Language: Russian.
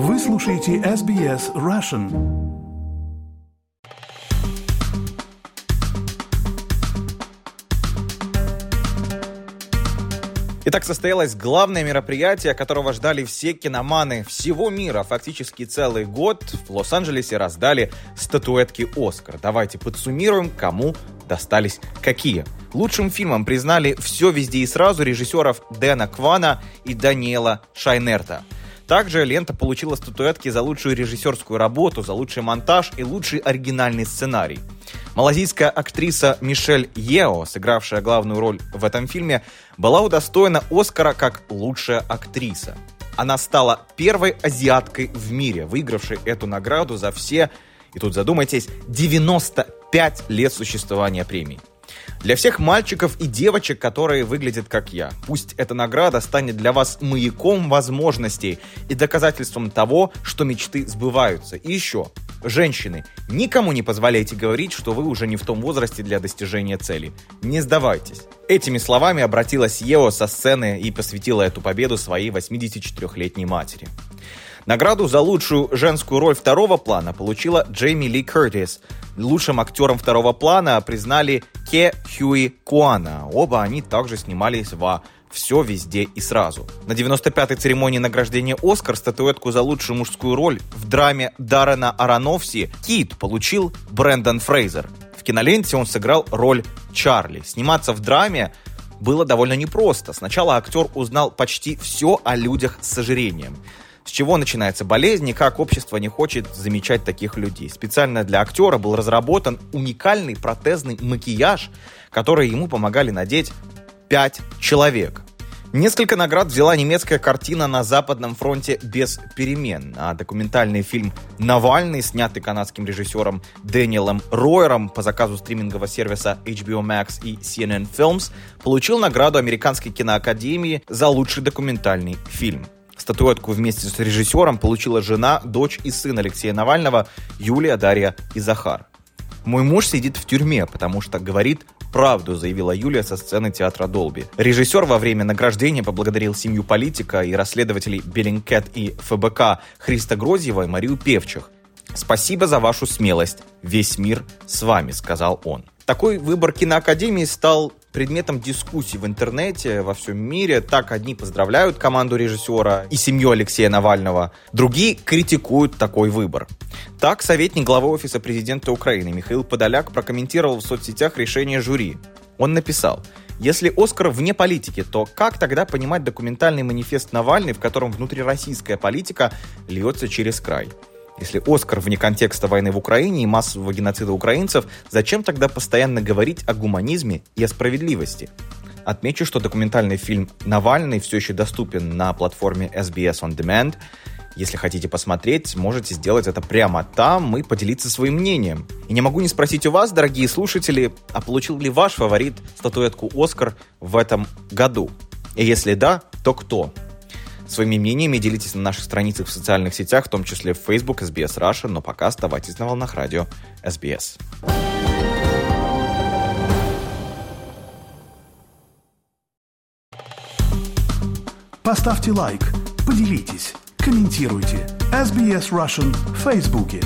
Вы слушаете SBS Russian. Итак, состоялось главное мероприятие, которого ждали все киноманы всего мира. Фактически целый год в Лос-Анджелесе раздали статуэтки «Оскар». Давайте подсуммируем, кому достались какие. Лучшим фильмом признали «Все везде и сразу» режиссеров Дэна Квана и Даниэла Шайнерта. Также лента получила статуэтки за лучшую режиссерскую работу, за лучший монтаж и лучший оригинальный сценарий. Малазийская актриса Мишель Ео, сыгравшая главную роль в этом фильме, была удостоена Оскара как лучшая актриса. Она стала первой азиаткой в мире, выигравшей эту награду за все, и тут задумайтесь, 95 лет существования премии. Для всех мальчиков и девочек, которые выглядят как я, пусть эта награда станет для вас маяком возможностей и доказательством того, что мечты сбываются. И еще, женщины, никому не позволяйте говорить, что вы уже не в том возрасте для достижения цели. Не сдавайтесь. Этими словами обратилась Ео со сцены и посвятила эту победу своей 84-летней матери. Награду за лучшую женскую роль второго плана получила Джейми Ли Кертис. Лучшим актером второго плана признали Ке Хьюи Куана. Оба они также снимались во «Все везде и сразу». На 95-й церемонии награждения «Оскар» статуэтку за лучшую мужскую роль в драме Даррена Аронофси «Кит» получил Брэндон Фрейзер. В киноленте он сыграл роль Чарли. Сниматься в драме было довольно непросто. Сначала актер узнал почти все о людях с ожирением с чего начинается болезнь и как общество не хочет замечать таких людей. Специально для актера был разработан уникальный протезный макияж, который ему помогали надеть пять человек. Несколько наград взяла немецкая картина «На Западном фронте без перемен», а документальный фильм «Навальный», снятый канадским режиссером Дэниелом Ройером по заказу стримингового сервиса HBO Max и CNN Films, получил награду Американской киноакадемии за лучший документальный фильм. Статуэтку вместе с режиссером получила жена, дочь и сын Алексея Навального Юлия, Дарья и Захар. «Мой муж сидит в тюрьме, потому что говорит правду», заявила Юлия со сцены театра Долби. Режиссер во время награждения поблагодарил семью политика и расследователей Беллингкет и ФБК Христа Грозьева и Марию Певчих. «Спасибо за вашу смелость. Весь мир с вами», — сказал он. Такой выбор киноакадемии стал предметом дискуссий в интернете во всем мире. Так одни поздравляют команду режиссера и семью Алексея Навального, другие критикуют такой выбор. Так, советник главы Офиса президента Украины Михаил Подоляк прокомментировал в соцсетях решение жюри. Он написал, если Оскар вне политики, то как тогда понимать документальный манифест Навальный, в котором внутрироссийская политика льется через край? Если Оскар вне контекста войны в Украине и массового геноцида украинцев, зачем тогда постоянно говорить о гуманизме и о справедливости? Отмечу, что документальный фильм «Навальный» все еще доступен на платформе SBS On Demand. Если хотите посмотреть, можете сделать это прямо там и поделиться своим мнением. И не могу не спросить у вас, дорогие слушатели, а получил ли ваш фаворит статуэтку «Оскар» в этом году? И если да, то кто? Своими мнениями делитесь на наших страницах в социальных сетях, в том числе в Facebook SBS Russia, но пока оставайтесь на волнах радио SBS. Поставьте лайк, поделитесь, комментируйте. SBS Russian в Фейсбуке.